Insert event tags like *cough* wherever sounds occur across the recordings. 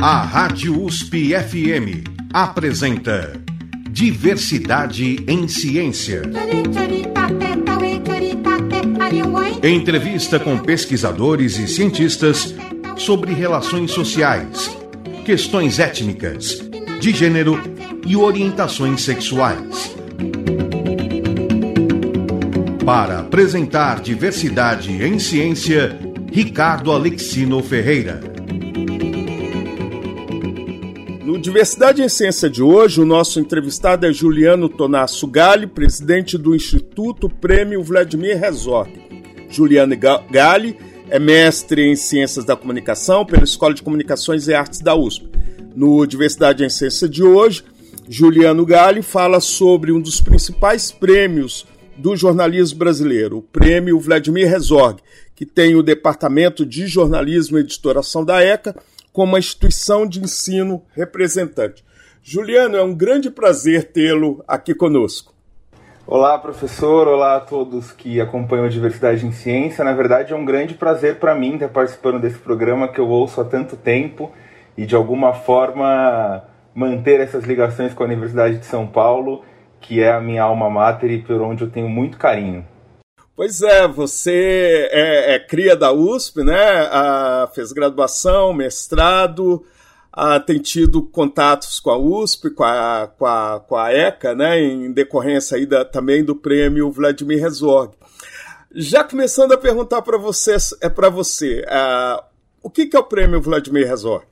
A Rádio USP FM apresenta Diversidade em Ciência. Entrevista com pesquisadores e cientistas sobre relações sociais, questões étnicas, de gênero e orientações sexuais. Para apresentar diversidade em ciência, Ricardo Alexino Ferreira. No Diversidade em Ciência de hoje, o nosso entrevistado é Juliano Tonasso Gali, presidente do Instituto Prêmio Vladimir Herzog. Juliano Gali é mestre em Ciências da Comunicação pela Escola de Comunicações e Artes da USP. No Diversidade em Ciência de hoje, Juliano Gali fala sobre um dos principais prêmios do jornalismo brasileiro, o Prêmio Vladimir Herzog, que tem o Departamento de Jornalismo e Editoração da ECA como uma instituição de ensino representante. Juliano, é um grande prazer tê-lo aqui conosco. Olá, professor. Olá a todos que acompanham a Diversidade em Ciência. Na verdade, é um grande prazer para mim estar participando desse programa que eu ouço há tanto tempo e, de alguma forma, manter essas ligações com a Universidade de São Paulo que é a minha alma mater e por onde eu tenho muito carinho. Pois é, você é, é cria da USP, né? Ah, fez graduação, mestrado, ah, tem tido contatos com a USP, com a, com a, com a ECA, né? Em decorrência aí da, também do prêmio Vladimir Herzog. Já começando a perguntar para você, é para você, ah, o que, que é o prêmio Vladimir Herzog?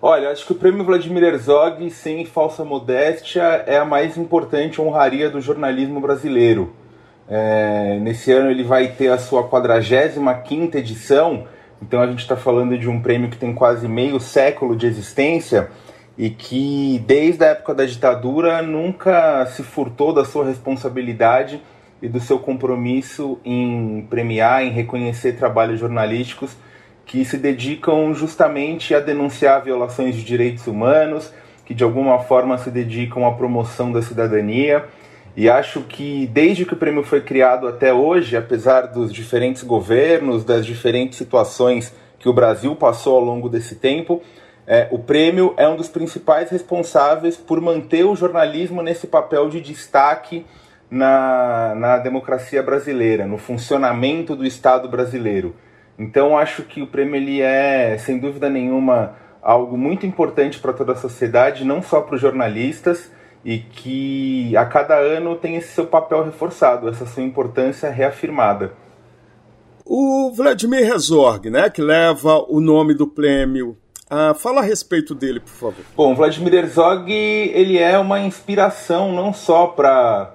Olha, acho que o prêmio Vladimir Herzog, sem falsa modéstia, é a mais importante honraria do jornalismo brasileiro. É, nesse ano ele vai ter a sua 45 edição, então a gente está falando de um prêmio que tem quase meio século de existência e que, desde a época da ditadura, nunca se furtou da sua responsabilidade e do seu compromisso em premiar, em reconhecer trabalhos jornalísticos que se dedicam justamente a denunciar violações de direitos humanos, que de alguma forma se dedicam à promoção da cidadania. E acho que desde que o prêmio foi criado até hoje, apesar dos diferentes governos, das diferentes situações que o Brasil passou ao longo desse tempo, é, o prêmio é um dos principais responsáveis por manter o jornalismo nesse papel de destaque na, na democracia brasileira, no funcionamento do Estado brasileiro. Então acho que o prêmio ele é, sem dúvida nenhuma, algo muito importante para toda a sociedade, não só para os jornalistas, e que a cada ano tem esse seu papel reforçado, essa sua importância reafirmada. O Vladimir Herzog, né, que leva o nome do prêmio, ah, fala a respeito dele, por favor. Bom, Vladimir Herzog ele é uma inspiração não só para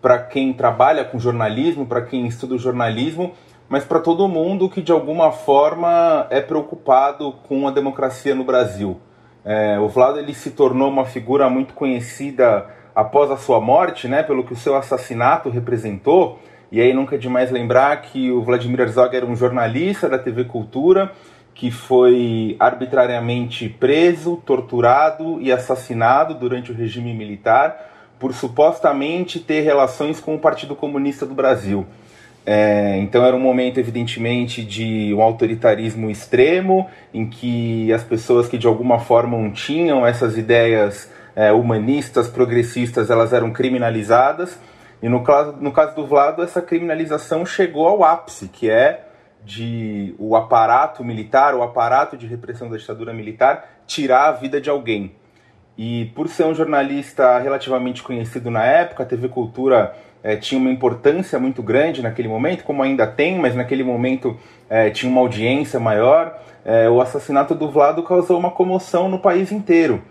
para quem trabalha com jornalismo, para quem estuda jornalismo, mas para todo mundo que de alguma forma é preocupado com a democracia no Brasil. É, o Vlado ele se tornou uma figura muito conhecida após a sua morte, né, pelo que o seu assassinato representou. E aí nunca é demais lembrar que o Vladimir Herzog era um jornalista da TV Cultura que foi arbitrariamente preso, torturado e assassinado durante o regime militar por supostamente ter relações com o Partido Comunista do Brasil. É, então era um momento, evidentemente, de um autoritarismo extremo, em que as pessoas que de alguma forma não tinham essas ideias é, humanistas, progressistas, elas eram criminalizadas. E no caso, no caso do Vlado, essa criminalização chegou ao ápice, que é de o aparato militar, o aparato de repressão da ditadura militar, tirar a vida de alguém. E por ser um jornalista relativamente conhecido na época, a TV Cultura é, tinha uma importância muito grande naquele momento, como ainda tem, mas naquele momento é, tinha uma audiência maior. É, o assassinato do Vlado causou uma comoção no país inteiro.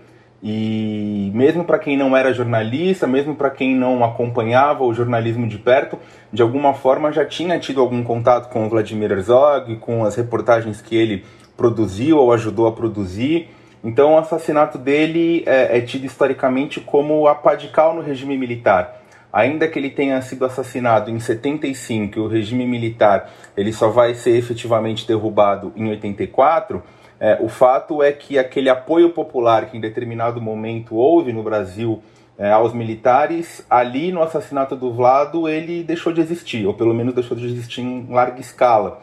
E mesmo para quem não era jornalista, mesmo para quem não acompanhava o jornalismo de perto, de alguma forma já tinha tido algum contato com o Vladimir Herzog, com as reportagens que ele produziu ou ajudou a produzir. Então o assassinato dele é, é tido historicamente como a padical no regime militar ainda que ele tenha sido assassinado em 75 e o regime militar ele só vai ser efetivamente derrubado em 84, é, o fato é que aquele apoio popular que em determinado momento houve no Brasil é, aos militares, ali no assassinato do Vlado ele deixou de existir, ou pelo menos deixou de existir em larga escala.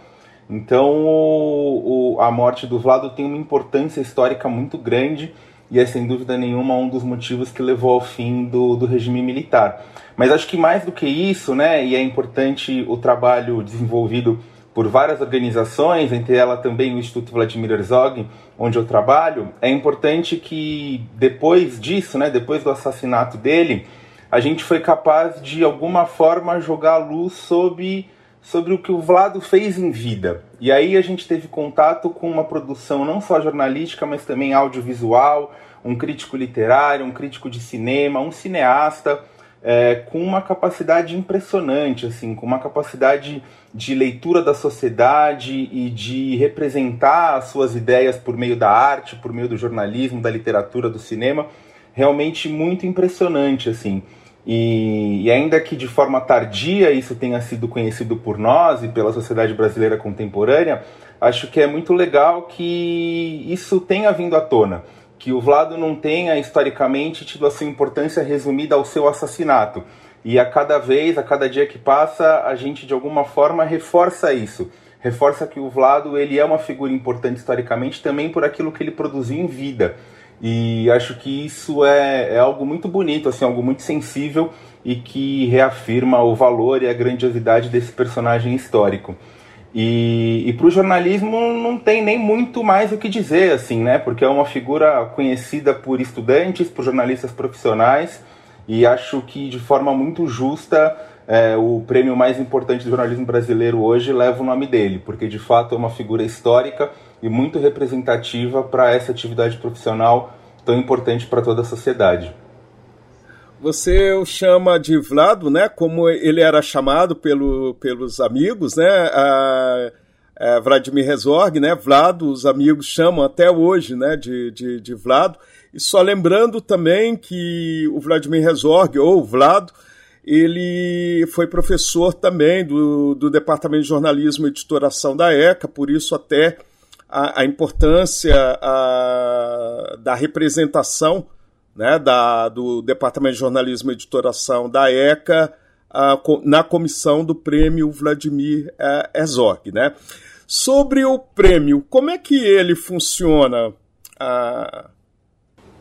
Então o, o, a morte do Vlado tem uma importância histórica muito grande e é sem dúvida nenhuma um dos motivos que levou ao fim do, do regime militar. Mas acho que mais do que isso, né, e é importante o trabalho desenvolvido por várias organizações, entre elas também o Instituto Vladimir Herzog, onde eu trabalho, é importante que depois disso, né, depois do assassinato dele, a gente foi capaz de alguma forma jogar luz sobre sobre o que o Vlado fez em vida. E aí a gente teve contato com uma produção não só jornalística, mas também audiovisual, um crítico literário, um crítico de cinema, um cineasta é, com uma capacidade impressionante, assim, com uma capacidade de leitura da sociedade e de representar as suas ideias por meio da arte, por meio do jornalismo, da literatura, do cinema, realmente muito impressionante, assim. E, e, ainda que de forma tardia isso tenha sido conhecido por nós e pela sociedade brasileira contemporânea, acho que é muito legal que isso tenha vindo à tona. Que o Vlado não tenha historicamente tido a sua importância resumida ao seu assassinato. E a cada vez, a cada dia que passa, a gente de alguma forma reforça isso. Reforça que o Vlado ele é uma figura importante historicamente também por aquilo que ele produziu em vida. E acho que isso é, é algo muito bonito, assim, algo muito sensível e que reafirma o valor e a grandiosidade desse personagem histórico. E, e para o jornalismo não tem nem muito mais o que dizer, assim, né? Porque é uma figura conhecida por estudantes, por jornalistas profissionais, e acho que de forma muito justa é, o prêmio mais importante do jornalismo brasileiro hoje leva o nome dele, porque de fato é uma figura histórica e muito representativa para essa atividade profissional tão importante para toda a sociedade. Você o chama de Vlado, né? Como ele era chamado pelo, pelos amigos, né? A, a Vladimir Herzog, né? Vlado, os amigos chamam até hoje, né? De, de, de Vlado. E só lembrando também que o Vladimir Herzog, ou Vlado, ele foi professor também do, do Departamento de Jornalismo e Editoração da ECA, por isso até a, a importância a, da representação né, da, do Departamento de Jornalismo e Editoração da ECA a, na comissão do prêmio Vladimir é, Herzog. Né? Sobre o prêmio, como é que ele funciona,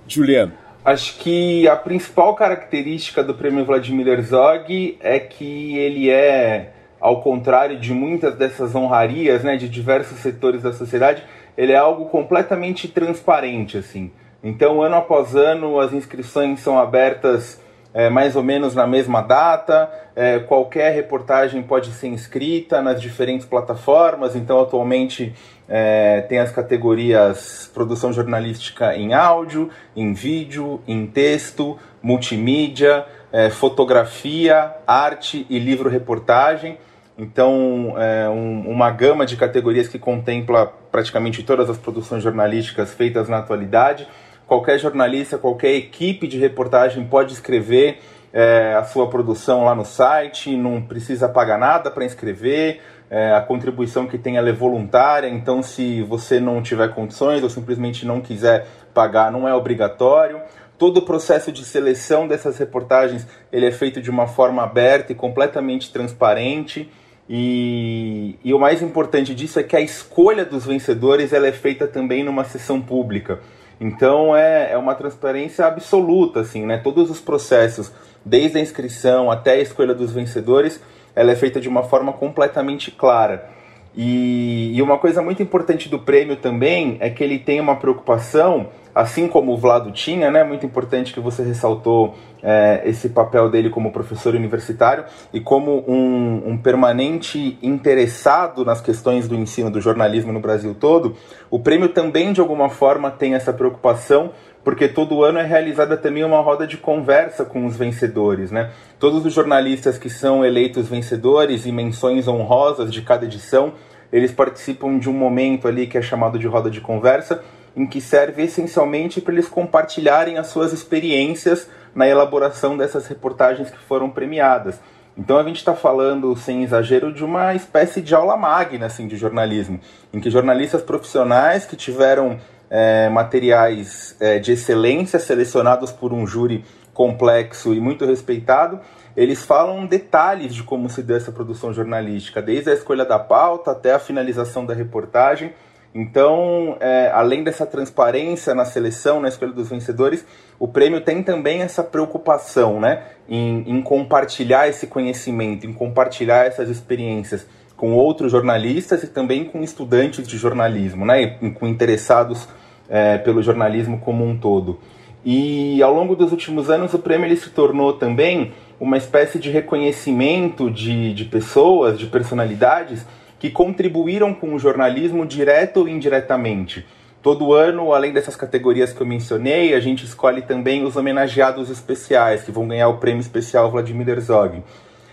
Juliano? Acho que a principal característica do prêmio Vladimir Herzog é que ele é ao contrário de muitas dessas honrarias, né, de diversos setores da sociedade, ele é algo completamente transparente, assim. Então, ano após ano, as inscrições são abertas é, mais ou menos na mesma data. É, qualquer reportagem pode ser inscrita nas diferentes plataformas. Então, atualmente é, tem as categorias produção jornalística em áudio, em vídeo, em texto, multimídia, é, fotografia, arte e livro-reportagem. Então, é um, uma gama de categorias que contempla praticamente todas as produções jornalísticas feitas na atualidade. Qualquer jornalista, qualquer equipe de reportagem pode escrever é, a sua produção lá no site, não precisa pagar nada para inscrever. É, a contribuição que tem é voluntária, então se você não tiver condições ou simplesmente não quiser pagar, não é obrigatório. Todo o processo de seleção dessas reportagens ele é feito de uma forma aberta e completamente transparente. E, e, o mais importante disso é que a escolha dos vencedores ela é feita também numa sessão pública. Então é, é uma transparência absoluta, assim, né? Todos os processos, desde a inscrição até a escolha dos vencedores, ela é feita de uma forma completamente clara. E, e uma coisa muito importante do prêmio também é que ele tem uma preocupação assim como o Vlado tinha, né, muito importante que você ressaltou é, esse papel dele como professor universitário e como um, um, permanente interessado nas questões do ensino do jornalismo no Brasil todo, o prêmio também de alguma forma tem essa preocupação porque todo ano é realizada também uma roda de conversa com os vencedores, né? Todos os jornalistas que são eleitos vencedores e menções honrosas de cada edição, eles participam de um momento ali que é chamado de roda de conversa, em que serve essencialmente para eles compartilharem as suas experiências na elaboração dessas reportagens que foram premiadas. Então a gente está falando, sem exagero, de uma espécie de aula magna assim, de jornalismo, em que jornalistas profissionais que tiveram é, materiais é, de excelência selecionados por um júri complexo e muito respeitado, eles falam detalhes de como se deu essa produção jornalística, desde a escolha da pauta até a finalização da reportagem. Então, é, além dessa transparência na seleção, na escolha dos vencedores, o prêmio tem também essa preocupação né, em, em compartilhar esse conhecimento, em compartilhar essas experiências com outros jornalistas e também com estudantes de jornalismo, né, com interessados é, pelo jornalismo como um todo. E ao longo dos últimos anos, o prêmio ele se tornou também uma espécie de reconhecimento de, de pessoas, de personalidades que contribuíram com o jornalismo direto ou indiretamente. Todo ano, além dessas categorias que eu mencionei, a gente escolhe também os homenageados especiais, que vão ganhar o prêmio especial Vladimir Herzog.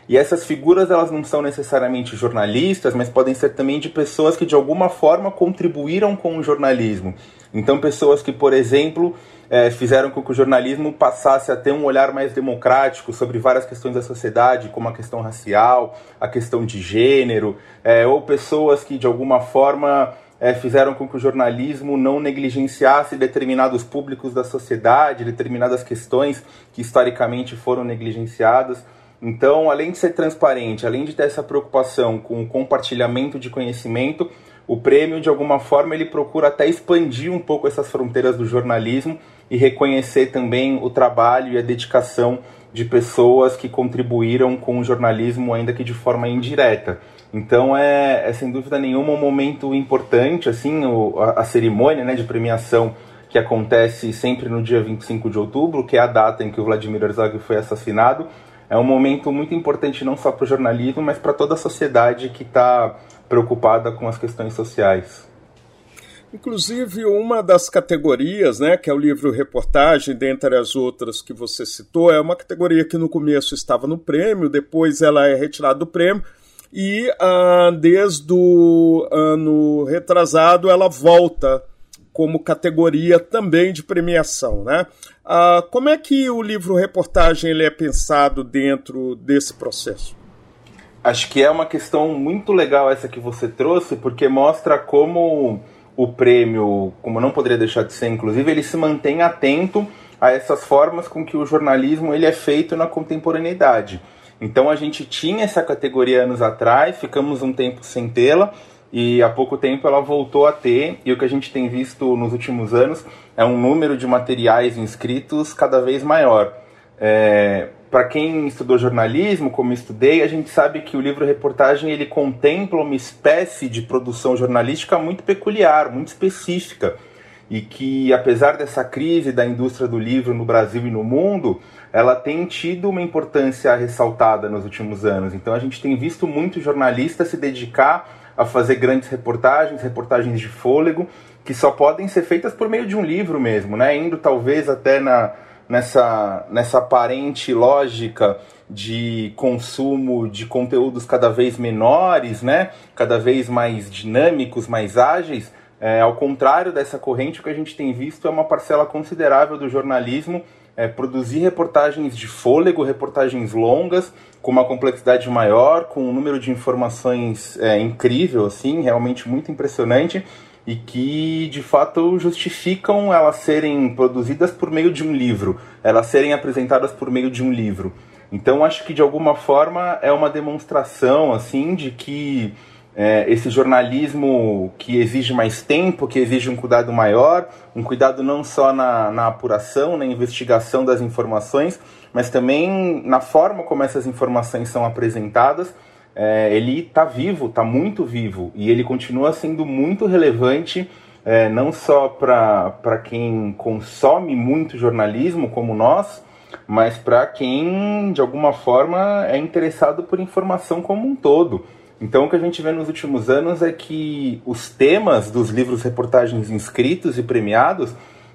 E essas figuras elas não são necessariamente jornalistas, mas podem ser também de pessoas que de alguma forma contribuíram com o jornalismo. Então, pessoas que, por exemplo, é, fizeram com que o jornalismo passasse a ter um olhar mais democrático sobre várias questões da sociedade, como a questão racial, a questão de gênero, é, ou pessoas que de alguma forma é, fizeram com que o jornalismo não negligenciasse determinados públicos da sociedade, determinadas questões que historicamente foram negligenciadas. Então, além de ser transparente, além de ter essa preocupação com o compartilhamento de conhecimento, o prêmio, de alguma forma, ele procura até expandir um pouco essas fronteiras do jornalismo e reconhecer também o trabalho e a dedicação de pessoas que contribuíram com o jornalismo, ainda que de forma indireta. Então é, é sem dúvida nenhuma um momento importante, assim, o, a, a, cerimônia né, de premiação que acontece sempre no dia 25 de outubro, que é a data em que o Vladimir Herzog foi assassinado, é um momento muito importante não só para o jornalismo, mas para toda a sociedade que está preocupada com as questões sociais. Inclusive, uma das categorias, né, que é o livro reportagem, dentre as outras que você citou, é uma categoria que no começo estava no prêmio, depois ela é retirada do prêmio, e ah, desde o ano retrasado ela volta como categoria também de premiação. Né? Ah, como é que o livro reportagem ele é pensado dentro desse processo? Acho que é uma questão muito legal essa que você trouxe, porque mostra como o prêmio, como não poderia deixar de ser, inclusive, ele se mantém atento a essas formas com que o jornalismo ele é feito na contemporaneidade. Então a gente tinha essa categoria anos atrás, ficamos um tempo sem tê-la e há pouco tempo ela voltou a ter. E o que a gente tem visto nos últimos anos é um número de materiais inscritos cada vez maior. É, para quem estudou jornalismo, como estudei, a gente sabe que o livro reportagem ele contempla uma espécie de produção jornalística muito peculiar, muito específica, e que apesar dessa crise da indústria do livro no Brasil e no mundo, ela tem tido uma importância ressaltada nos últimos anos. Então a gente tem visto muito jornalista se dedicar a fazer grandes reportagens, reportagens de fôlego, que só podem ser feitas por meio de um livro mesmo, né? Indo talvez até na nessa, nessa aparente lógica de consumo de conteúdos cada vez menores, né? cada vez mais dinâmicos, mais ágeis. É, ao contrário dessa corrente, o que a gente tem visto é uma parcela considerável do jornalismo é, produzir reportagens de fôlego, reportagens longas, com uma complexidade maior, com um número de informações é, incrível, assim, realmente muito impressionante e que de fato justificam elas serem produzidas por meio de um livro, elas serem apresentadas por meio de um livro. Então acho que de alguma forma é uma demonstração assim de que é, esse jornalismo que exige mais tempo, que exige um cuidado maior, um cuidado não só na, na apuração, na investigação das informações, mas também na forma como essas informações são apresentadas é, ele está vivo, está muito vivo, e ele continua sendo muito relevante, é, não só para quem consome muito jornalismo, como nós, mas para quem, de alguma forma, é interessado por informação como um todo. Então, o que a gente vê nos últimos anos é que os temas dos livros reportagens inscritos e premiados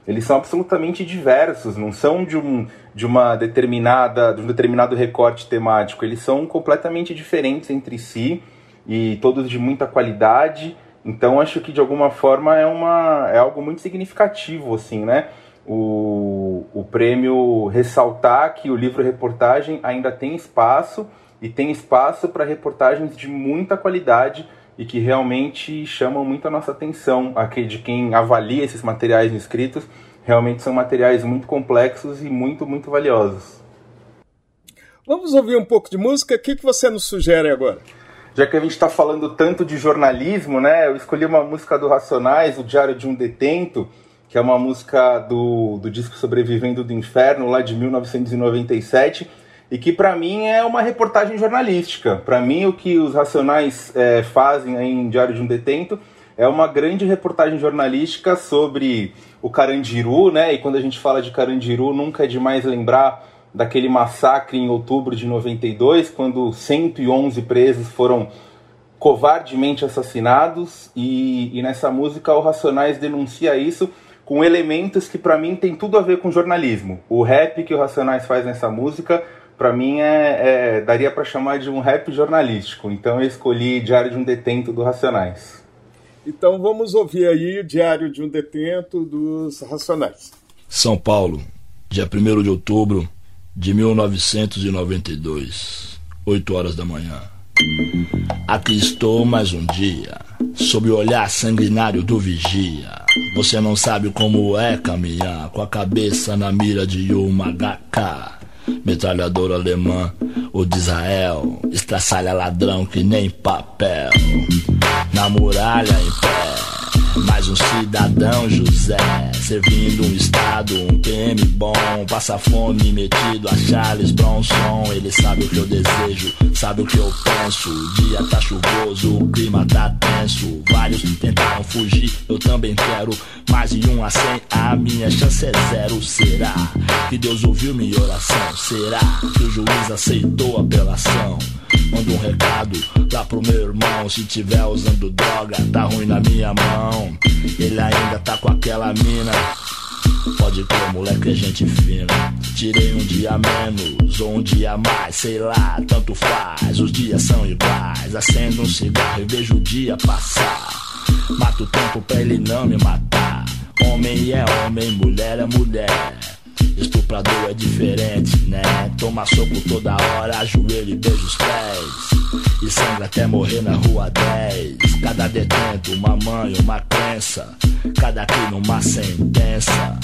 eles são absolutamente diversos, não são de um, de uma determinada, de um determinado recorte temático, eles são completamente diferentes entre si e todos de muita qualidade. Então acho que de alguma forma é uma é algo muito significativo assim, né? O, o prêmio ressaltar que o livro reportagem ainda tem espaço e tem espaço para reportagens de muita qualidade e que realmente chamam muito a nossa atenção, aqui de quem avalia esses materiais inscritos, realmente são materiais muito complexos e muito, muito valiosos. Vamos ouvir um pouco de música? O que, que você nos sugere agora? Já que a gente está falando tanto de jornalismo, né? Eu escolhi uma música do Racionais, O Diário de um Detento, que é uma música do, do disco Sobrevivendo do Inferno, lá de 1997, e que para mim é uma reportagem jornalística. Para mim, o que os Racionais é, fazem em Diário de um Detento é uma grande reportagem jornalística sobre o Carandiru, né? E quando a gente fala de Carandiru, nunca é demais lembrar daquele massacre em outubro de 92, quando 111 presos foram covardemente assassinados, e, e nessa música o Racionais denuncia isso com elementos que para mim tem tudo a ver com jornalismo. O rap que o Racionais faz nessa música, para mim é, é, daria para chamar de um rap jornalístico. Então eu escolhi Diário de um Detento do Racionais. Então vamos ouvir aí o Diário de um Detento dos Racionais. São Paulo, dia 1 de outubro de 1992, 8 horas da manhã. Aqui estou mais um dia, sob o olhar sanguinário do vigia. Você não sabe como é caminhar com a cabeça na mira de uma HK. Metralhadora alemã ou de Israel, estraçalha ladrão que nem papel. Na muralha em pé mais um cidadão José, servindo um estado, um PM bom, passa fome metido a Charles Bronson. Ele sabe o que eu desejo, sabe o que eu penso. O dia tá chuvoso, o clima tá tenso. Vários tentaram fugir, eu também quero. Mais de um a cem, a minha chance é zero. Será que Deus ouviu minha oração? Será que o juiz aceitou a apelação? Manda um recado lá pro meu irmão. Se tiver usando droga, tá ruim na minha mão. Ele ainda tá com aquela mina. Pode ter, moleque, é gente fina. Tirei um dia menos ou um dia mais, sei lá, tanto faz. Os dias são iguais. Acendo um cigarro e vejo o dia passar. Mato o tempo pra ele não me matar. Homem é homem, mulher é mulher. Estuprador é diferente, né? Toma soco toda hora, ajoelho e beija os pés. E sangra até morrer na rua 10. Cada detento, uma mãe, uma crença. Cada crime, uma sentença.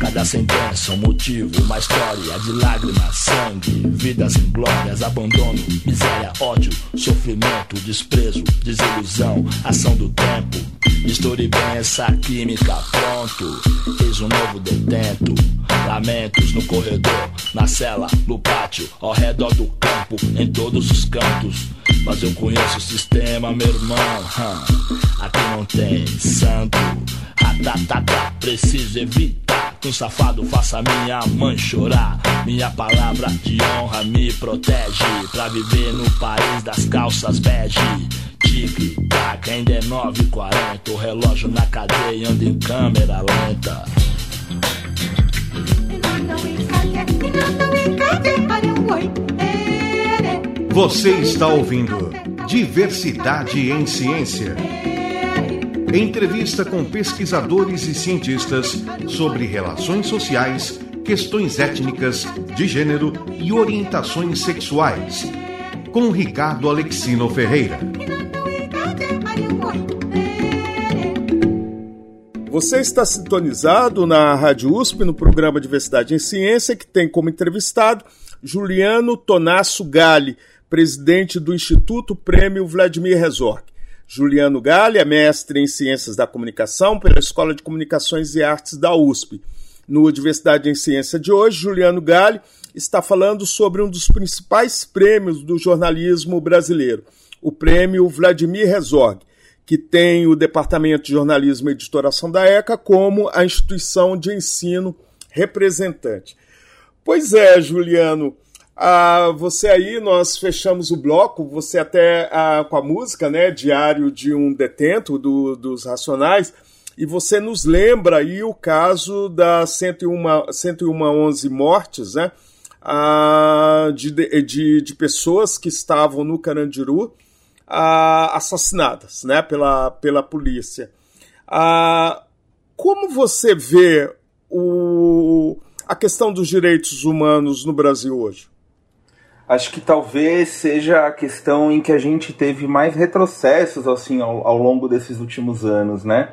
Cada sentença, um motivo, uma história de lágrimas, sangue, vidas glórias, abandono, miséria, ódio, sofrimento, desprezo, desilusão, ação do tempo. Misture bem essa química, pronto. Eis um novo detento. Lamentos no corredor, na cela, no pátio, ao redor do campo, em todos os cantos. Mas eu conheço o sistema, meu irmão. Aqui não tem santo. Ah, tá, tá, tá, preciso evitar um safado faça minha mãe chorar. Minha palavra de honra me protege pra viver no país das calças bege. Tic-tac, ainda é 9h40. O relógio na cadeia anda em câmera lenta. Você está ouvindo Diversidade em Ciência. Entrevista com pesquisadores e cientistas sobre relações sociais, questões étnicas, de gênero e orientações sexuais. Com Ricardo Alexino Ferreira. Você está sintonizado na Rádio USP no programa Diversidade em Ciência, que tem como entrevistado Juliano Tonasso Gali, presidente do Instituto Prêmio Vladimir Herzog. Juliano Gali é mestre em Ciências da Comunicação pela Escola de Comunicações e Artes da USP. No Diversidade em Ciência de hoje, Juliano Gali está falando sobre um dos principais prêmios do jornalismo brasileiro, o Prêmio Vladimir Herzog que tem o Departamento de Jornalismo e Editoração da ECA como a instituição de ensino representante. Pois é, Juliano, ah, você aí, nós fechamos o bloco, você até ah, com a música, né, Diário de um Detento, do, dos Racionais, e você nos lembra aí o caso das 101, 111 mortes, né, ah, de, de, de pessoas que estavam no Carandiru, assassinadas né, pela, pela polícia. como você vê o, a questão dos direitos humanos no Brasil hoje? Acho que talvez seja a questão em que a gente teve mais retrocessos assim ao, ao longo desses últimos anos, né?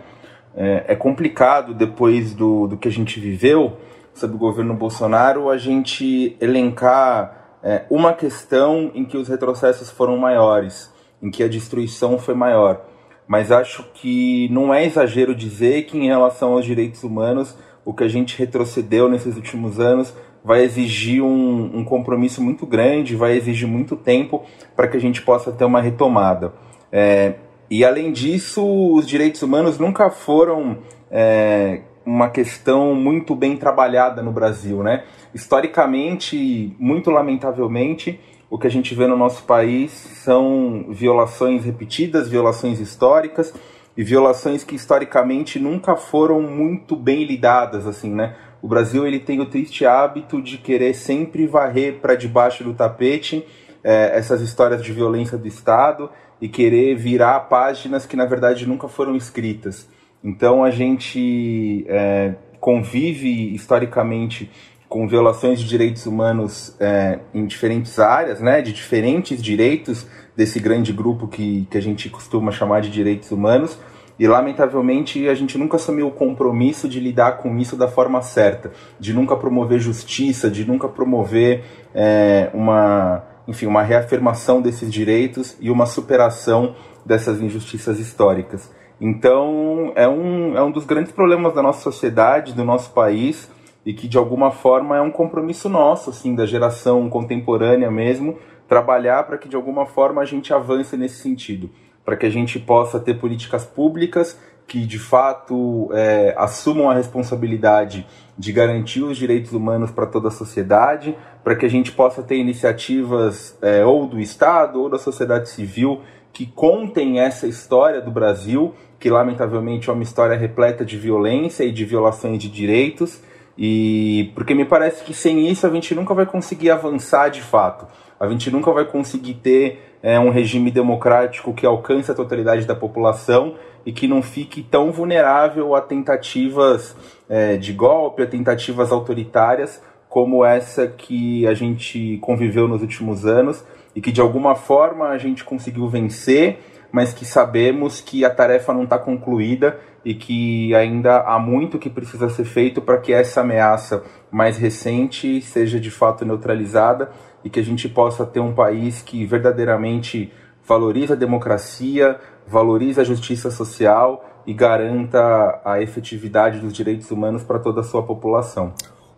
É, é complicado depois do, do que a gente viveu sob o governo Bolsonaro a gente elencar é, uma questão em que os retrocessos foram maiores, em que a destruição foi maior. Mas acho que não é exagero dizer que, em relação aos direitos humanos, o que a gente retrocedeu nesses últimos anos vai exigir um, um compromisso muito grande, vai exigir muito tempo para que a gente possa ter uma retomada. É, e além disso, os direitos humanos nunca foram é, uma questão muito bem trabalhada no Brasil, né? Historicamente, muito lamentavelmente, o que a gente vê no nosso país são violações repetidas, violações históricas e violações que historicamente nunca foram muito bem lidadas, assim, né? O Brasil ele tem o triste hábito de querer sempre varrer para debaixo do tapete é, essas histórias de violência do Estado e querer virar páginas que na verdade nunca foram escritas. Então a gente é, convive historicamente com violações de direitos humanos é, em diferentes áreas, né, de diferentes direitos desse grande grupo que, que a gente costuma chamar de direitos humanos. E lamentavelmente a gente nunca assumiu o compromisso de lidar com isso da forma certa, de nunca promover justiça, de nunca promover é, uma, enfim, uma reafirmação desses direitos e uma superação dessas injustiças históricas. Então, é um, é um dos grandes problemas da nossa sociedade, do nosso país, e que de alguma forma é um compromisso nosso, assim, da geração contemporânea mesmo, trabalhar para que de alguma forma a gente avance nesse sentido, para que a gente possa ter políticas públicas que de fato é, assumam a responsabilidade de garantir os direitos humanos para toda a sociedade, para que a gente possa ter iniciativas é, ou do Estado ou da sociedade civil que contem essa história do Brasil, que lamentavelmente é uma história repleta de violência e de violações de direitos, e porque me parece que sem isso a gente nunca vai conseguir avançar de fato. A gente nunca vai conseguir ter é, um regime democrático que alcance a totalidade da população e que não fique tão vulnerável a tentativas é, de golpe, a tentativas autoritárias como essa que a gente conviveu nos últimos anos e que de alguma forma a gente conseguiu vencer, mas que sabemos que a tarefa não está concluída e que ainda há muito que precisa ser feito para que essa ameaça mais recente seja de fato neutralizada e que a gente possa ter um país que verdadeiramente valoriza a democracia, valoriza a justiça social e garanta a efetividade dos direitos humanos para toda a sua população.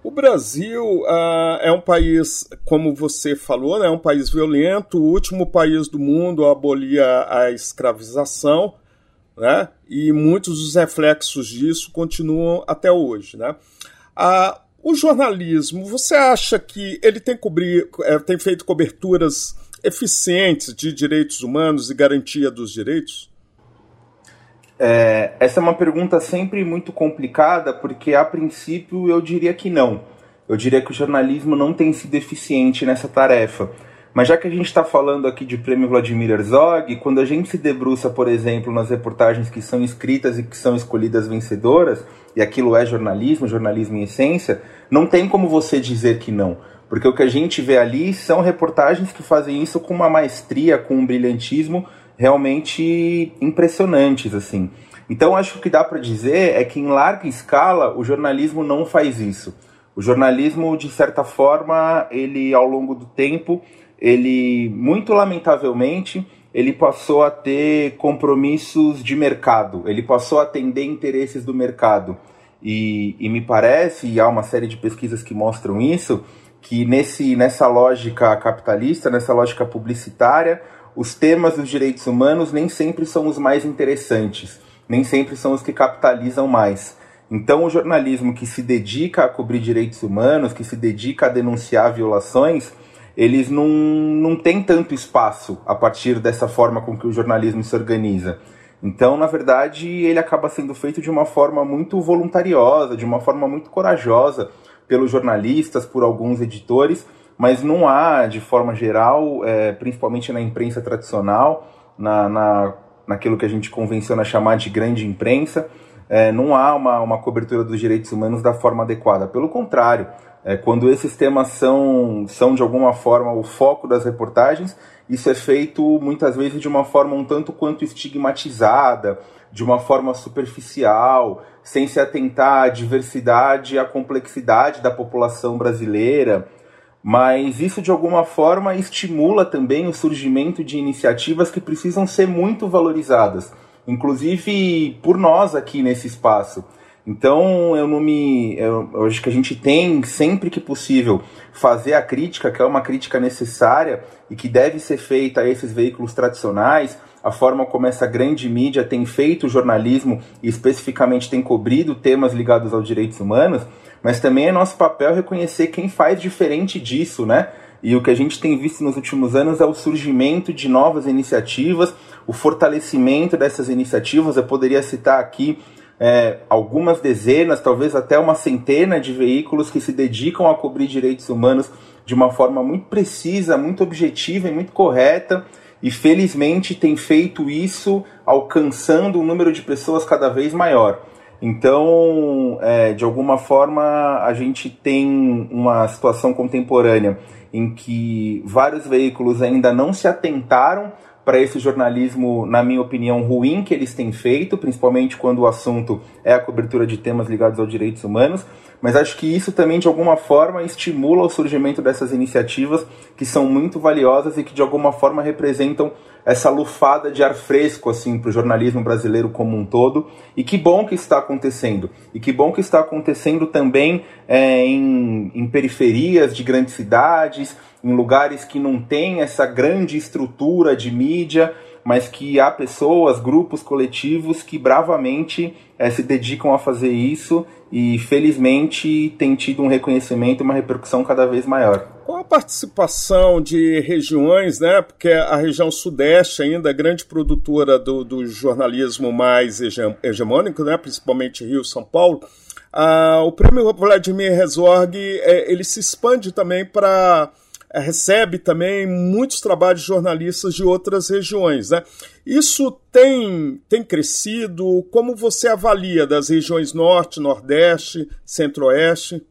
O Brasil uh, é um país, como você falou, né, é um país violento, o último país do mundo a abolir a, a escravização, né, e muitos dos reflexos disso continuam até hoje. Né. Uh, o jornalismo, você acha que ele tem, cobrir, é, tem feito coberturas eficientes de direitos humanos e garantia dos direitos? É, essa é uma pergunta sempre muito complicada, porque a princípio eu diria que não. Eu diria que o jornalismo não tem sido eficiente nessa tarefa. Mas já que a gente está falando aqui de prêmio Vladimir Herzog, quando a gente se debruça, por exemplo, nas reportagens que são escritas e que são escolhidas vencedoras, e aquilo é jornalismo, jornalismo em essência, não tem como você dizer que não. Porque o que a gente vê ali são reportagens que fazem isso com uma maestria, com um brilhantismo realmente impressionantes, assim. Então acho que o que dá para dizer é que em larga escala o jornalismo não faz isso. O jornalismo, de certa forma, ele ao longo do tempo, ele muito lamentavelmente, ele passou a ter compromissos de mercado, ele passou a atender interesses do mercado. E, e me parece, e há uma série de pesquisas que mostram isso, que nesse, nessa lógica capitalista, nessa lógica publicitária, os temas dos direitos humanos nem sempre são os mais interessantes, nem sempre são os que capitalizam mais. Então, o jornalismo que se dedica a cobrir direitos humanos, que se dedica a denunciar violações, eles não, não têm tanto espaço a partir dessa forma com que o jornalismo se organiza. Então, na verdade, ele acaba sendo feito de uma forma muito voluntariosa, de uma forma muito corajosa pelos jornalistas, por alguns editores, mas não há, de forma geral, é, principalmente na imprensa tradicional, na, na, naquilo que a gente convenciona chamar de grande imprensa, é, não há uma, uma cobertura dos direitos humanos da forma adequada. Pelo contrário, é, quando esses temas são, são de alguma forma o foco das reportagens, isso é feito muitas vezes de uma forma um tanto quanto estigmatizada, de uma forma superficial, sem se atentar à diversidade e à complexidade da população brasileira. Mas isso de alguma forma estimula também o surgimento de iniciativas que precisam ser muito valorizadas, inclusive por nós aqui nesse espaço. Então eu não me. Eu, eu acho que a gente tem, sempre que possível, fazer a crítica, que é uma crítica necessária e que deve ser feita a esses veículos tradicionais, a forma como essa grande mídia tem feito jornalismo e especificamente tem cobrido temas ligados aos direitos humanos mas também é nosso papel reconhecer quem faz diferente disso, né? E o que a gente tem visto nos últimos anos é o surgimento de novas iniciativas, o fortalecimento dessas iniciativas. Eu poderia citar aqui é, algumas dezenas, talvez até uma centena de veículos que se dedicam a cobrir direitos humanos de uma forma muito precisa, muito objetiva e muito correta. E felizmente tem feito isso alcançando um número de pessoas cada vez maior. Então, é, de alguma forma, a gente tem uma situação contemporânea em que vários veículos ainda não se atentaram para esse jornalismo, na minha opinião, ruim que eles têm feito, principalmente quando o assunto é a cobertura de temas ligados aos direitos humanos. Mas acho que isso também, de alguma forma, estimula o surgimento dessas iniciativas que são muito valiosas e que, de alguma forma, representam essa lufada de ar fresco assim para o jornalismo brasileiro como um todo. E que bom que está acontecendo. E que bom que está acontecendo também é, em, em periferias de grandes cidades, em lugares que não tem essa grande estrutura de mídia, mas que há pessoas, grupos coletivos que bravamente é, se dedicam a fazer isso e felizmente tem tido um reconhecimento e uma repercussão cada vez maior. Com a participação de regiões, né, porque a região sudeste ainda é grande produtora do, do jornalismo mais hegemônico, né, principalmente Rio São Paulo, ah, o prêmio Vladimir Herzog é, ele se expande também para recebe também muitos trabalhos de jornalistas de outras regiões. Né? Isso tem, tem crescido? Como você avalia das regiões norte, nordeste, centro-oeste?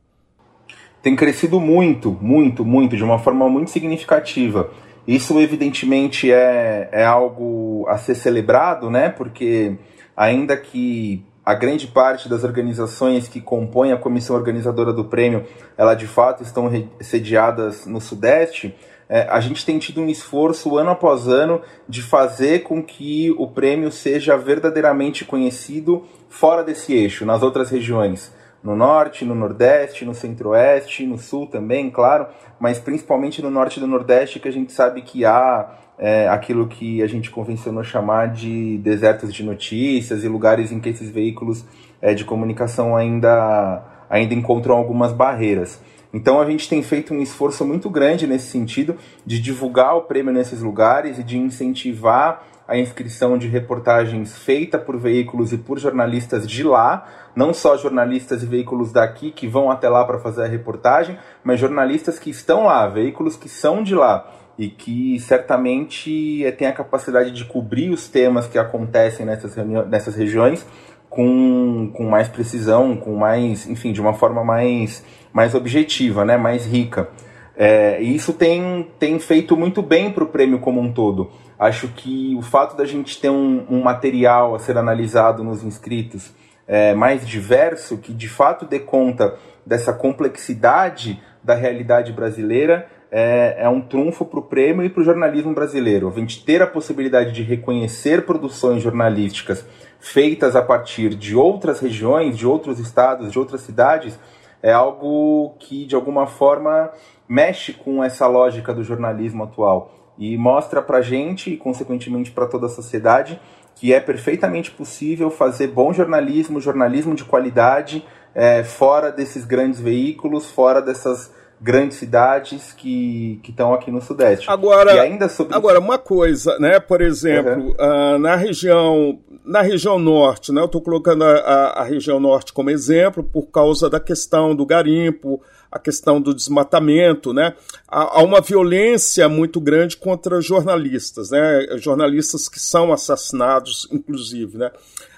Tem crescido muito, muito, muito, de uma forma muito significativa. Isso, evidentemente, é, é algo a ser celebrado, né? porque ainda que a grande parte das organizações que compõem a comissão organizadora do prêmio, ela de fato estão sediadas no Sudeste, é, a gente tem tido um esforço ano após ano de fazer com que o prêmio seja verdadeiramente conhecido fora desse eixo, nas outras regiões. No norte, no nordeste, no centro-oeste, no sul também, claro, mas principalmente no norte e no nordeste, que a gente sabe que há é, aquilo que a gente convencionou chamar de desertos de notícias e lugares em que esses veículos é, de comunicação ainda, ainda encontram algumas barreiras. Então a gente tem feito um esforço muito grande nesse sentido de divulgar o prêmio nesses lugares e de incentivar a inscrição de reportagens feita por veículos e por jornalistas de lá, não só jornalistas e veículos daqui que vão até lá para fazer a reportagem, mas jornalistas que estão lá, veículos que são de lá e que certamente é, tem a capacidade de cobrir os temas que acontecem nessas, nessas regiões com, com mais precisão, com mais, enfim, de uma forma mais, mais objetiva, né, mais rica. É, e isso tem, tem feito muito bem para o prêmio como um todo. Acho que o fato da gente ter um, um material a ser analisado nos inscritos é, mais diverso, que de fato dê conta dessa complexidade da realidade brasileira, é, é um trunfo para o prêmio e para o jornalismo brasileiro. A gente ter a possibilidade de reconhecer produções jornalísticas feitas a partir de outras regiões, de outros estados, de outras cidades, é algo que de alguma forma mexe com essa lógica do jornalismo atual e mostra para gente e consequentemente para toda a sociedade que é perfeitamente possível fazer bom jornalismo, jornalismo de qualidade, é, fora desses grandes veículos, fora dessas grandes cidades que estão aqui no Sudeste. Agora, e ainda sobre... agora uma coisa, né? Por exemplo, uhum. uh, na região na região norte, né? Eu estou colocando a, a, a, região norte como exemplo por causa da questão do garimpo, a questão do desmatamento, né? Há, há uma violência muito grande contra jornalistas, né? Jornalistas que são assassinados, inclusive, né?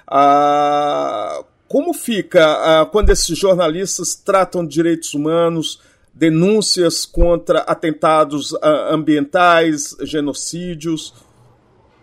Ah, como fica ah, quando esses jornalistas tratam de direitos humanos, denúncias contra atentados ah, ambientais, genocídios.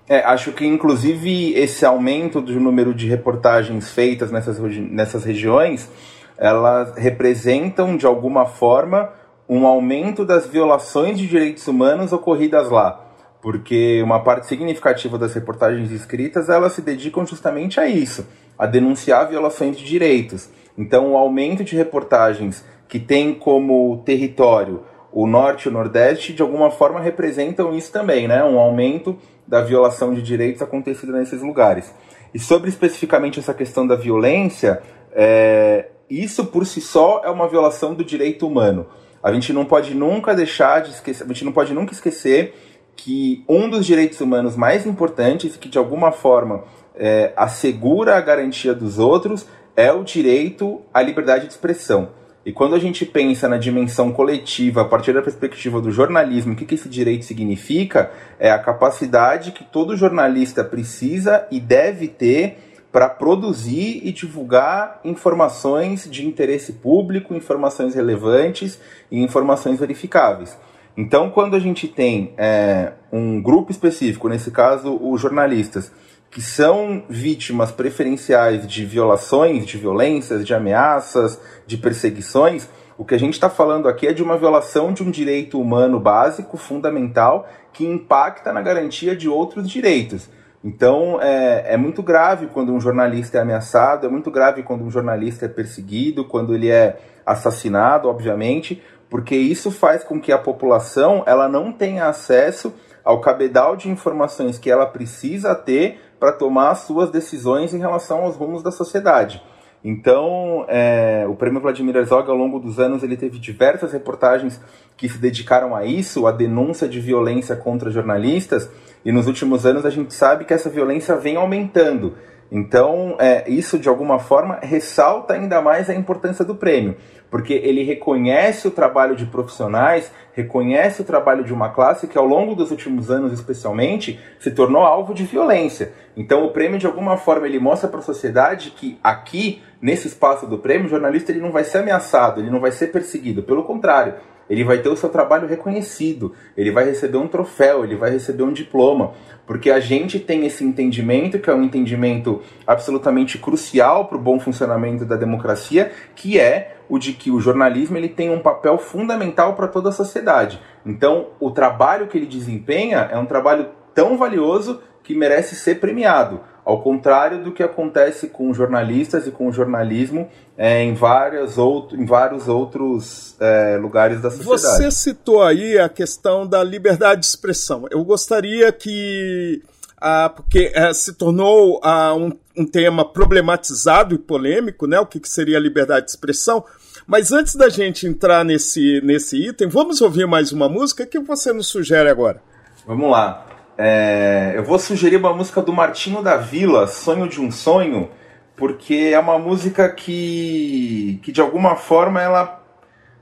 É, acho que inclusive esse aumento do número de reportagens feitas nessas, nessas regiões, elas representam de alguma forma um aumento das violações de direitos humanos ocorridas lá porque uma parte significativa das reportagens escritas elas se dedicam justamente a isso, a denunciar violações de direitos. Então, o aumento de reportagens que tem como território o norte e o nordeste, de alguma forma representam isso também, né? Um aumento da violação de direitos acontecido nesses lugares. E sobre especificamente essa questão da violência, é, isso por si só é uma violação do direito humano. A gente não pode nunca deixar de esquecer, a gente não pode nunca esquecer que um dos direitos humanos mais importantes, que de alguma forma é, assegura a garantia dos outros, é o direito à liberdade de expressão. E quando a gente pensa na dimensão coletiva, a partir da perspectiva do jornalismo, o que, que esse direito significa, é a capacidade que todo jornalista precisa e deve ter para produzir e divulgar informações de interesse público, informações relevantes e informações verificáveis. Então, quando a gente tem é, um grupo específico, nesse caso os jornalistas, que são vítimas preferenciais de violações, de violências, de ameaças, de perseguições, o que a gente está falando aqui é de uma violação de um direito humano básico, fundamental, que impacta na garantia de outros direitos. Então é, é muito grave quando um jornalista é ameaçado, é muito grave quando um jornalista é perseguido, quando ele é assassinado, obviamente, porque isso faz com que a população ela não tenha acesso ao cabedal de informações que ela precisa ter para tomar as suas decisões em relação aos rumos da sociedade. Então, é, o Prêmio Vladimir Herzog, ao longo dos anos, ele teve diversas reportagens que se dedicaram a isso, a denúncia de violência contra jornalistas, e nos últimos anos a gente sabe que essa violência vem aumentando. Então, é, isso de alguma forma ressalta ainda mais a importância do prêmio, porque ele reconhece o trabalho de profissionais, reconhece o trabalho de uma classe que ao longo dos últimos anos, especialmente, se tornou alvo de violência. Então, o prêmio de alguma forma ele mostra para a sociedade que aqui, nesse espaço do prêmio, o jornalista ele não vai ser ameaçado, ele não vai ser perseguido, pelo contrário, ele vai ter o seu trabalho reconhecido, ele vai receber um troféu, ele vai receber um diploma, porque a gente tem esse entendimento, que é um entendimento absolutamente crucial para o bom funcionamento da democracia, que é o de que o jornalismo ele tem um papel fundamental para toda a sociedade. Então, o trabalho que ele desempenha é um trabalho tão valioso que merece ser premiado. Ao contrário do que acontece com jornalistas e com o jornalismo é, em, várias out em vários outros é, lugares da sociedade. Você citou aí a questão da liberdade de expressão. Eu gostaria que. Ah, porque é, se tornou ah, um, um, tema problematizado e polêmico, né? O que, que seria a liberdade de expressão. Mas antes da gente entrar nesse, nesse item, vamos ouvir mais uma música. O que você nos sugere agora? Vamos lá. É, eu vou sugerir uma música do Martinho da Vila, Sonho de um Sonho, porque é uma música que, que de alguma forma ela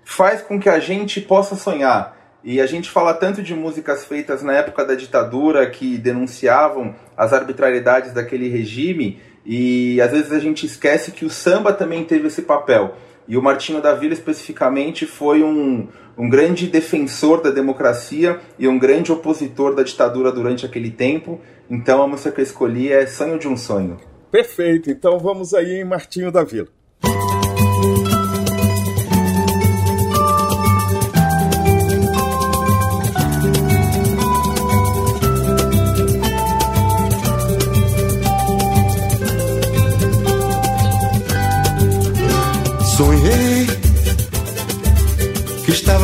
faz com que a gente possa sonhar. E a gente fala tanto de músicas feitas na época da ditadura que denunciavam as arbitrariedades daquele regime, e às vezes a gente esquece que o samba também teve esse papel. E o Martinho da Vila, especificamente, foi um, um grande defensor da democracia e um grande opositor da ditadura durante aquele tempo. Então a música que eu escolhi é Sonho de um Sonho. Perfeito, então vamos aí em Martinho da Vila.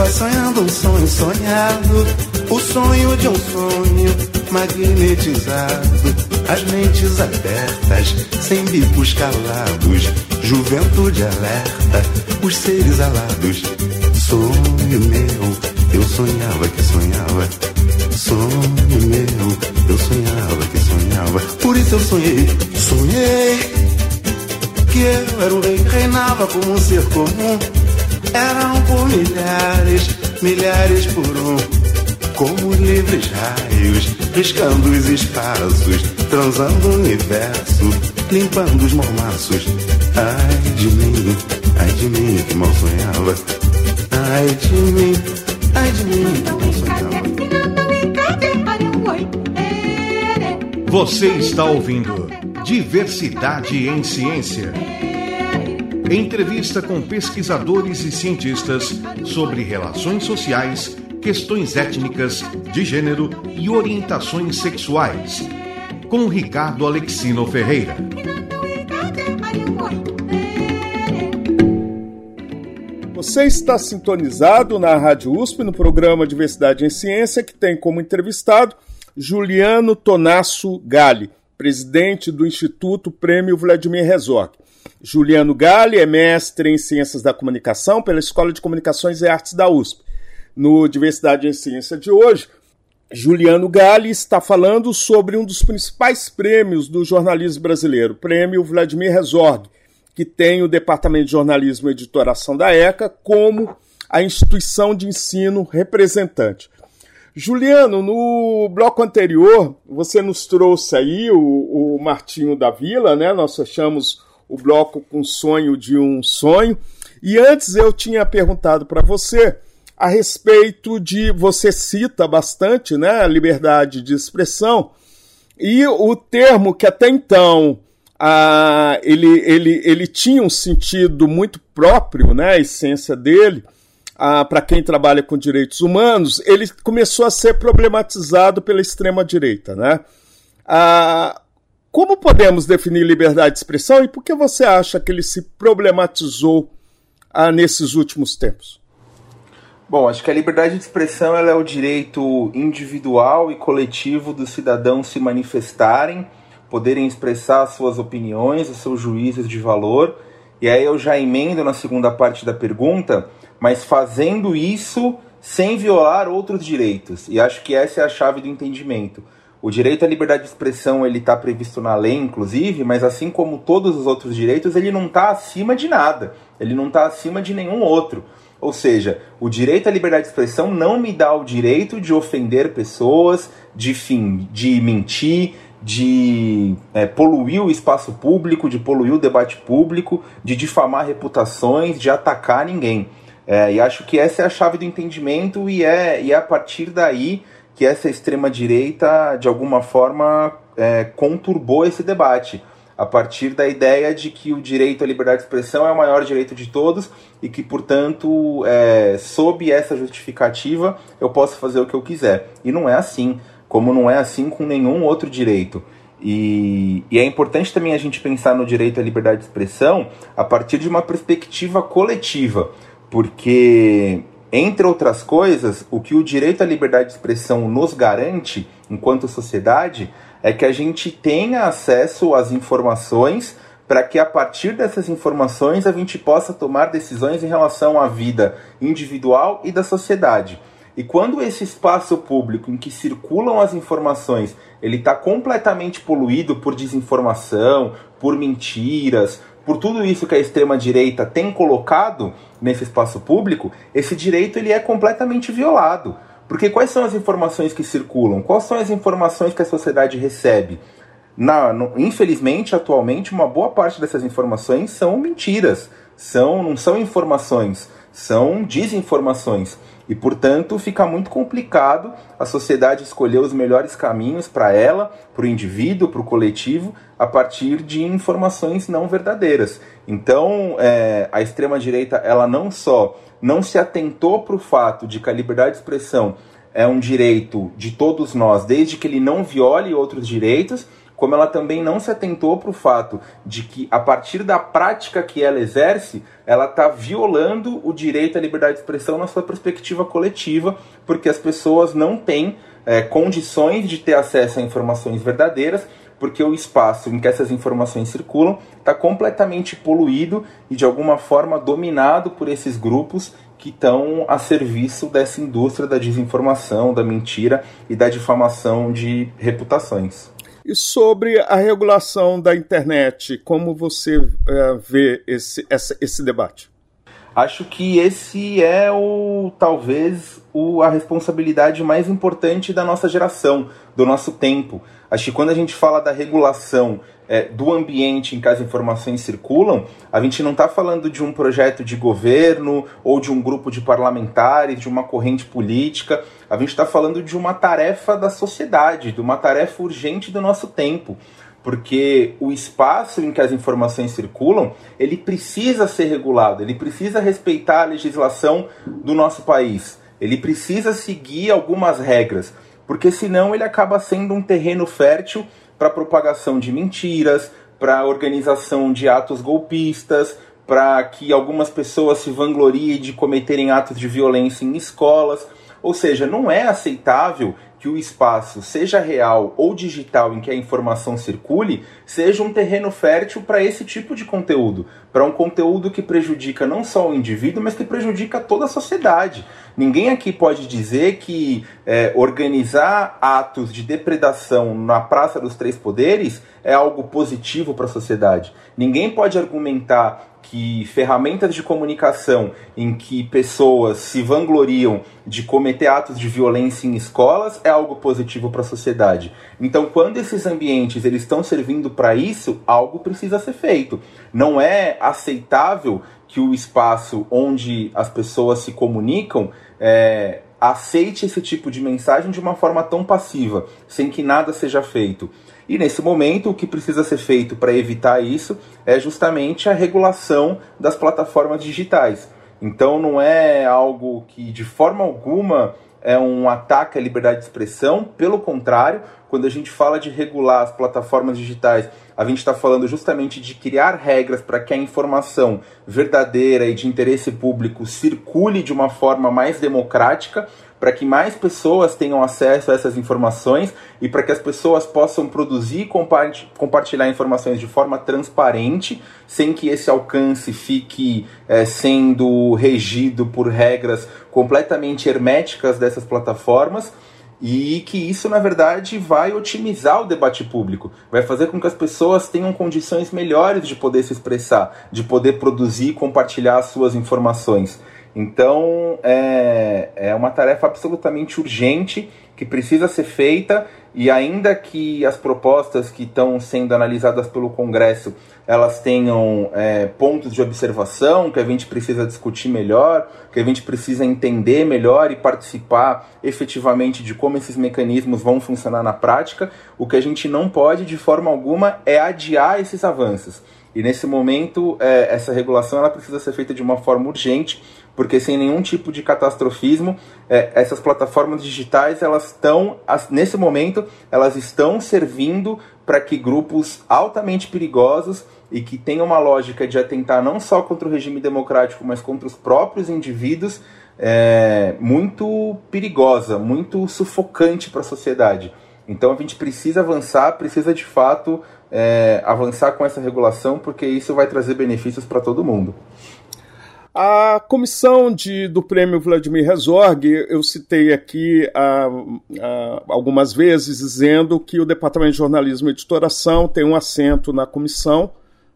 Sonhando um sonho sonhado, o sonho de um sonho magnetizado, as mentes abertas, sem bicos calados, juventude alerta, os seres alados. Sonho meu, eu sonhava que sonhava. Sonho meu, eu sonhava que sonhava. Por isso eu sonhei, sonhei que eu era o rei, reinava como um ser comum eram por milhares, milhares por um, como livres raios, riscando os espaços, transando o universo, limpando os mormaços. Ai de mim, ai de mim que mal sonhava. Ai de mim, ai de mim que mal sonhava. Você está ouvindo Diversidade em Ciência. Entrevista com pesquisadores e cientistas sobre relações sociais, questões étnicas, de gênero e orientações sexuais. Com Ricardo Alexino Ferreira. Você está sintonizado na Rádio USP no programa Diversidade em Ciência, que tem como entrevistado Juliano Tonasso Gali, presidente do Instituto Prêmio Vladimir Herzog. Juliano Gali é mestre em Ciências da Comunicação pela Escola de Comunicações e Artes da USP. No Diversidade em Ciência de hoje, Juliano Gali está falando sobre um dos principais prêmios do jornalismo brasileiro, o Prêmio Vladimir Herzog, que tem o Departamento de Jornalismo e Editoração da ECA como a instituição de ensino representante. Juliano, no bloco anterior, você nos trouxe aí o, o Martinho da Vila, né? Nós fechamos o bloco com sonho de um sonho. E antes eu tinha perguntado para você a respeito de. Você cita bastante né, a liberdade de expressão, e o termo que até então ah, ele, ele, ele tinha um sentido muito próprio, né, a essência dele, ah, para quem trabalha com direitos humanos, ele começou a ser problematizado pela extrema-direita. Né? Ah, como podemos definir liberdade de expressão e por que você acha que ele se problematizou ah, nesses últimos tempos? Bom, acho que a liberdade de expressão é o direito individual e coletivo dos cidadãos se manifestarem poderem expressar suas opiniões, os seus juízos de valor. E aí eu já emendo na segunda parte da pergunta, mas fazendo isso sem violar outros direitos. E acho que essa é a chave do entendimento. O direito à liberdade de expressão ele está previsto na lei, inclusive, mas assim como todos os outros direitos, ele não está acima de nada. Ele não está acima de nenhum outro. Ou seja, o direito à liberdade de expressão não me dá o direito de ofender pessoas, de, fim, de mentir, de é, poluir o espaço público, de poluir o debate público, de difamar reputações, de atacar ninguém. É, e acho que essa é a chave do entendimento e é, e é a partir daí que essa extrema-direita, de alguma forma, é, conturbou esse debate. A partir da ideia de que o direito à liberdade de expressão é o maior direito de todos e que, portanto, é, sob essa justificativa, eu posso fazer o que eu quiser. E não é assim como não é assim com nenhum outro direito. E, e, é importante também a gente pensar no direito à liberdade de expressão a partir de uma perspectiva coletiva, porque, entre outras coisas, o que o direito à liberdade de expressão nos garante, enquanto sociedade, é que a gente tenha acesso às informações para que a partir dessas informações a gente possa tomar decisões em relação à vida individual e da sociedade. E quando esse espaço público em que circulam as informações ele está completamente poluído por desinformação, por mentiras, por tudo isso que a extrema direita tem colocado nesse espaço público, esse direito ele é completamente violado. Porque quais são as informações que circulam? Quais são as informações que a sociedade recebe? Na, no, infelizmente, atualmente, uma boa parte dessas informações são mentiras, são, não são informações, são desinformações. E, portanto, fica muito complicado a sociedade escolher os melhores caminhos para ela, para o indivíduo, para o coletivo, a partir de informações não verdadeiras. Então, é, a extrema-direita, ela não só não se atentou para o fato de que a liberdade de expressão é um direito de todos nós, desde que ele não viole outros direitos, como ela também não se atentou para o fato de que, a partir da prática que ela exerce, ela está violando o direito à liberdade de expressão na sua perspectiva coletiva, porque as pessoas não têm é, condições de ter acesso a informações verdadeiras, porque o espaço em que essas informações circulam está completamente poluído e de alguma forma dominado por esses grupos que estão a serviço dessa indústria da desinformação, da mentira e da difamação de reputações. E sobre a regulação da internet, como você uh, vê esse, essa, esse debate? Acho que esse é o talvez o, a responsabilidade mais importante da nossa geração, do nosso tempo. Acho que quando a gente fala da regulação é, do ambiente em que as informações circulam, a gente não está falando de um projeto de governo ou de um grupo de parlamentares, de uma corrente política. A gente está falando de uma tarefa da sociedade, de uma tarefa urgente do nosso tempo. porque o espaço em que as informações circulam, ele precisa ser regulado, ele precisa respeitar a legislação do nosso país, ele precisa seguir algumas regras, porque senão ele acaba sendo um terreno fértil para propagação de mentiras, para organização de atos golpistas, para que algumas pessoas se vangloriem de cometerem atos de violência em escolas. Ou seja, não é aceitável que o espaço, seja real ou digital, em que a informação circule, seja um terreno fértil para esse tipo de conteúdo, para um conteúdo que prejudica não só o indivíduo, mas que prejudica toda a sociedade. Ninguém aqui pode dizer que é, organizar atos de depredação na Praça dos Três Poderes é algo positivo para a sociedade. Ninguém pode argumentar que ferramentas de comunicação em que pessoas se vangloriam de cometer atos de violência em escolas é algo positivo para a sociedade. Então, quando esses ambientes eles estão servindo para isso, algo precisa ser feito. Não é aceitável que o espaço onde as pessoas se comunicam é, aceite esse tipo de mensagem de uma forma tão passiva, sem que nada seja feito. E nesse momento, o que precisa ser feito para evitar isso é justamente a regulação das plataformas digitais. Então, não é algo que de forma alguma é um ataque à liberdade de expressão, pelo contrário, quando a gente fala de regular as plataformas digitais, a gente está falando justamente de criar regras para que a informação verdadeira e de interesse público circule de uma forma mais democrática, para que mais pessoas tenham acesso a essas informações e para que as pessoas possam produzir e compartilhar informações de forma transparente, sem que esse alcance fique é, sendo regido por regras completamente herméticas dessas plataformas e que isso, na verdade, vai otimizar o debate público, vai fazer com que as pessoas tenham condições melhores de poder se expressar, de poder produzir e compartilhar as suas informações. Então, é, é uma tarefa absolutamente urgente que precisa ser feita e ainda que as propostas que estão sendo analisadas pelo Congresso elas tenham é, pontos de observação que a gente precisa discutir melhor, que a gente precisa entender melhor e participar efetivamente de como esses mecanismos vão funcionar na prática, o que a gente não pode de forma alguma é adiar esses avanços. E nesse momento, é, essa regulação ela precisa ser feita de uma forma urgente, porque sem nenhum tipo de catastrofismo, é, essas plataformas digitais elas estão nesse momento elas estão servindo para que grupos altamente perigosos e que têm uma lógica de atentar não só contra o regime democrático, mas contra os próprios indivíduos, é muito perigosa, muito sufocante para a sociedade. Então a gente precisa avançar, precisa de fato é, avançar com essa regulação, porque isso vai trazer benefícios para todo mundo. A comissão de, do prêmio Vladimir Herzog, eu citei aqui ah, ah, algumas vezes dizendo que o Departamento de Jornalismo e Editoração tem um assento na comissão,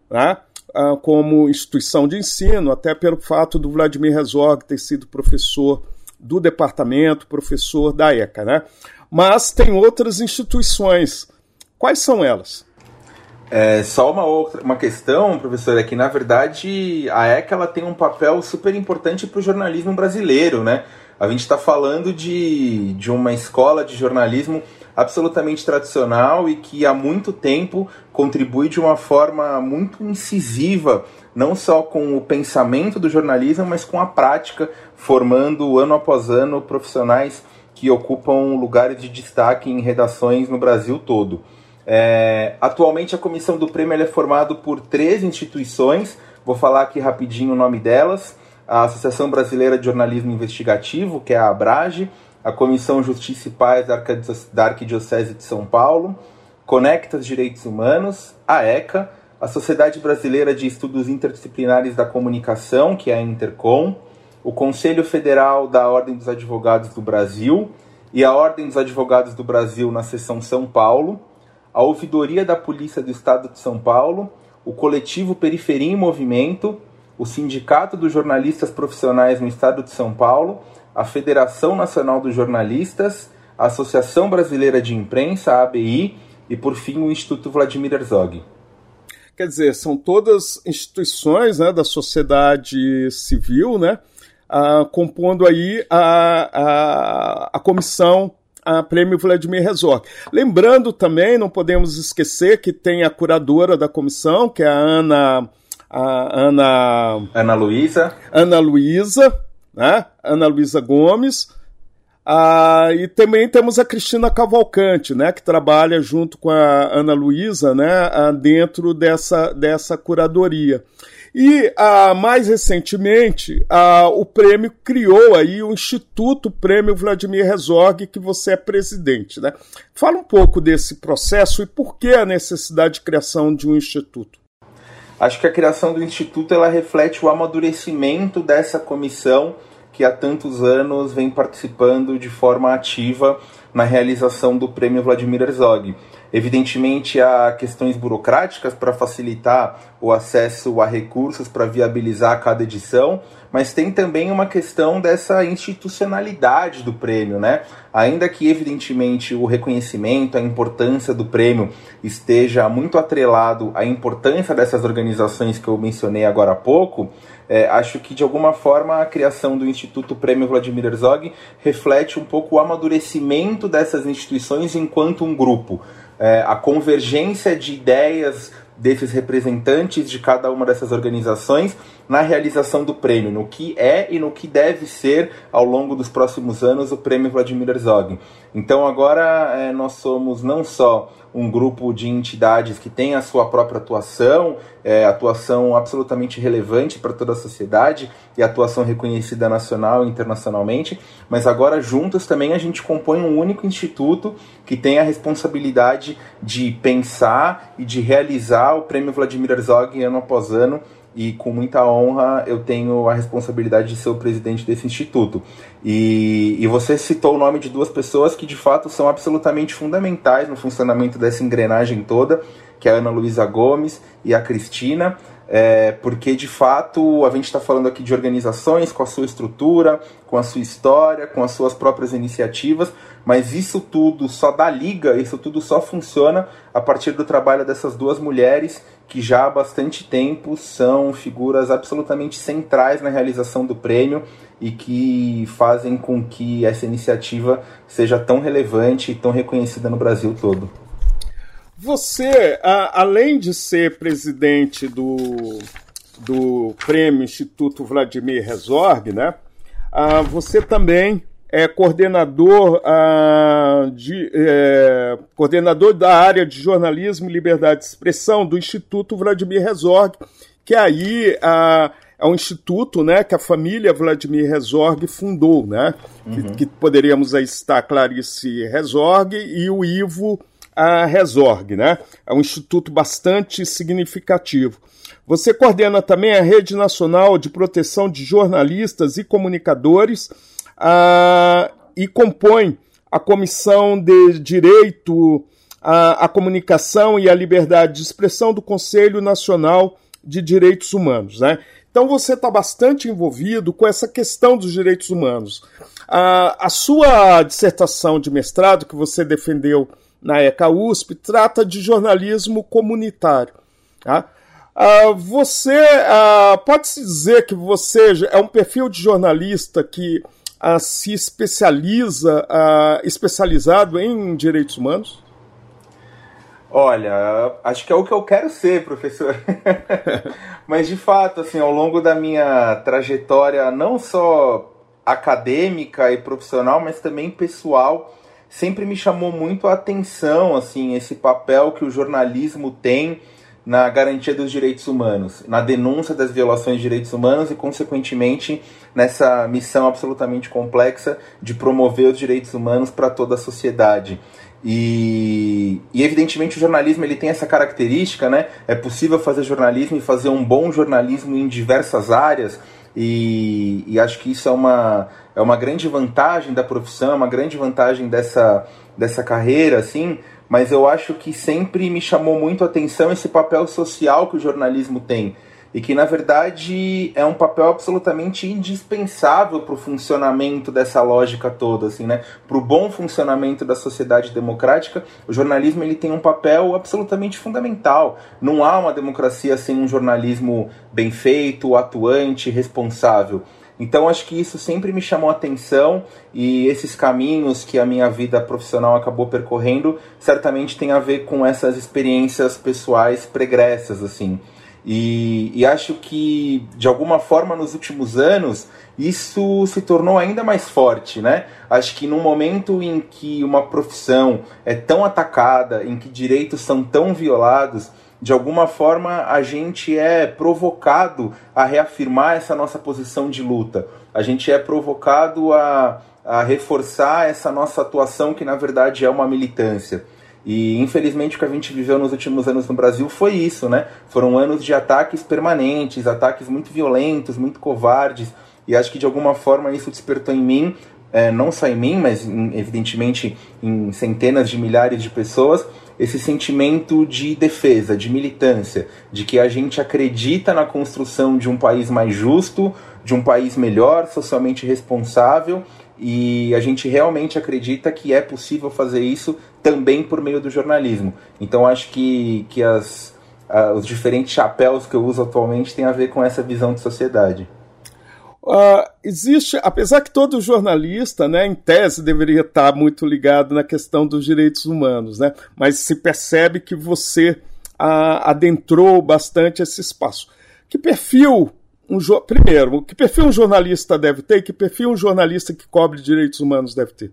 né, ah, como instituição de ensino, até pelo fato do Vladimir Herzog ter sido professor do departamento, professor da ECA. Né? Mas tem outras instituições. Quais são elas? É, só uma outra uma questão, professor, é que na verdade a ECA ela tem um papel super importante para o jornalismo brasileiro, né? A gente está falando de, de uma escola de jornalismo absolutamente tradicional e que há muito tempo contribui de uma forma muito incisiva, não só com o pensamento do jornalismo, mas com a prática, formando ano após ano profissionais que ocupam lugares de destaque em redações no Brasil todo. É, atualmente a comissão do prêmio é formada por três instituições, vou falar aqui rapidinho o nome delas: a Associação Brasileira de Jornalismo Investigativo, que é a ABRAGE, a Comissão Justiça e Paz da Arquidiocese de São Paulo, Conectas Direitos Humanos, a ECA, a Sociedade Brasileira de Estudos Interdisciplinares da Comunicação, que é a Intercom, o Conselho Federal da Ordem dos Advogados do Brasil e a Ordem dos Advogados do Brasil na seção São Paulo a Ouvidoria da Polícia do Estado de São Paulo, o coletivo Periferia em Movimento, o Sindicato dos Jornalistas Profissionais no Estado de São Paulo, a Federação Nacional dos Jornalistas, a Associação Brasileira de Imprensa, a ABI, e por fim o Instituto Vladimir Herzog. Quer dizer, são todas instituições né, da sociedade civil, né, ah, compondo aí a, a, a comissão a Prêmio Vladimir Herzog. Lembrando também, não podemos esquecer que tem a curadora da comissão, que é a Ana a Ana Ana Luísa Ana Luísa, né? Ana Luísa Gomes. Ah, e também temos a Cristina Cavalcante, né, que trabalha junto com a Ana Luísa, né, dentro dessa, dessa curadoria. E ah, mais recentemente, ah, o prêmio criou aí o Instituto Prêmio Vladimir Herzog, que você é presidente. Né? Fala um pouco desse processo e por que a necessidade de criação de um instituto. Acho que a criação do instituto ela reflete o amadurecimento dessa comissão que há tantos anos vem participando de forma ativa na realização do Prêmio Vladimir Herzog. Evidentemente, há questões burocráticas para facilitar o acesso a recursos para viabilizar cada edição, mas tem também uma questão dessa institucionalidade do prêmio, né? Ainda que, evidentemente, o reconhecimento, a importância do prêmio esteja muito atrelado à importância dessas organizações que eu mencionei agora há pouco, é, acho que de alguma forma a criação do Instituto Prêmio Vladimir Herzog reflete um pouco o amadurecimento dessas instituições enquanto um grupo é, a convergência de ideias desses representantes de cada uma dessas organizações na realização do prêmio, no que é e no que deve ser ao longo dos próximos anos o prêmio Vladimir Herzog. Então agora é, nós somos não só um grupo de entidades que tem a sua própria atuação, é, atuação absolutamente relevante para toda a sociedade e atuação reconhecida nacional e internacionalmente, mas agora juntos também a gente compõe um único instituto que tem a responsabilidade de pensar e de realizar o Prêmio Vladimir Herzog ano após ano e com muita honra eu tenho a responsabilidade de ser o presidente desse instituto. E, e você citou o nome de duas pessoas que de fato são absolutamente fundamentais no funcionamento dessa engrenagem toda, que é a Ana Luísa Gomes e a Cristina. É, porque de fato a gente está falando aqui de organizações com a sua estrutura, com a sua história, com as suas próprias iniciativas, mas isso tudo só dá liga, isso tudo só funciona a partir do trabalho dessas duas mulheres que já há bastante tempo são figuras absolutamente centrais na realização do prêmio e que fazem com que essa iniciativa seja tão relevante e tão reconhecida no Brasil todo. Você, além de ser presidente do, do Prêmio Instituto Vladimir Herzog, né, você também é coordenador, ah, de, é, coordenador da área de jornalismo e liberdade de expressão do Instituto Vladimir Herzog, que aí ah, é um instituto né, que a família Vladimir Herzog fundou, né? Uhum. Que, que, poderíamos aí citar Clarice Herzog e o Ivo ah, Herzog, né? É um instituto bastante significativo. Você coordena também a Rede Nacional de Proteção de Jornalistas e Comunicadores, uh, e compõe a Comissão de Direito à, à Comunicação e à Liberdade de Expressão do Conselho Nacional de Direitos Humanos. Né? Então você está bastante envolvido com essa questão dos direitos humanos. a sua dissertação de mestrado, que você defendeu na ECA USP, trata de jornalismo comunitário. Tá? você pode-se dizer que você é um perfil de jornalista que uh, se especializa, especializado em direitos humanos? Olha, acho que é o que eu quero ser, professor. *laughs* Mas de fato, assim, ao longo da minha trajetória, não só acadêmica e profissional, mas também pessoal, sempre me chamou muito a atenção, assim, esse papel que o jornalismo tem na garantia dos direitos humanos, na denúncia das violações de direitos humanos e, consequentemente, nessa missão absolutamente complexa de promover os direitos humanos para toda a sociedade. E, e, evidentemente o jornalismo ele tem essa característica, né? É possível fazer jornalismo e fazer um bom jornalismo em diversas áreas. E, e acho que isso é uma, é uma grande vantagem da profissão, é uma grande vantagem dessa, dessa carreira, assim, mas eu acho que sempre me chamou muito a atenção esse papel social que o jornalismo tem e que na verdade é um papel absolutamente indispensável para o funcionamento dessa lógica toda, assim, né? Para o bom funcionamento da sociedade democrática, o jornalismo ele tem um papel absolutamente fundamental. Não há uma democracia sem um jornalismo bem feito, atuante, responsável. Então acho que isso sempre me chamou atenção e esses caminhos que a minha vida profissional acabou percorrendo certamente tem a ver com essas experiências pessoais pregressas assim. E, e acho que de alguma forma nos últimos anos isso se tornou ainda mais forte, né? Acho que num momento em que uma profissão é tão atacada, em que direitos são tão violados, de alguma forma a gente é provocado a reafirmar essa nossa posição de luta. A gente é provocado a, a reforçar essa nossa atuação que na verdade é uma militância. E infelizmente o que a gente viveu nos últimos anos no Brasil foi isso, né? Foram anos de ataques permanentes, ataques muito violentos, muito covardes, e acho que de alguma forma isso despertou em mim, é, não só em mim, mas em, evidentemente em centenas de milhares de pessoas, esse sentimento de defesa, de militância, de que a gente acredita na construção de um país mais justo, de um país melhor, socialmente responsável, e a gente realmente acredita que é possível fazer isso também por meio do jornalismo. Então acho que, que as, os diferentes chapéus que eu uso atualmente têm a ver com essa visão de sociedade. Uh, existe, apesar que todo jornalista, né, em tese, deveria estar muito ligado na questão dos direitos humanos, né, mas se percebe que você uh, adentrou bastante esse espaço. Que perfil um primeiro, que perfil um jornalista deve ter? Que perfil um jornalista que cobre direitos humanos deve ter?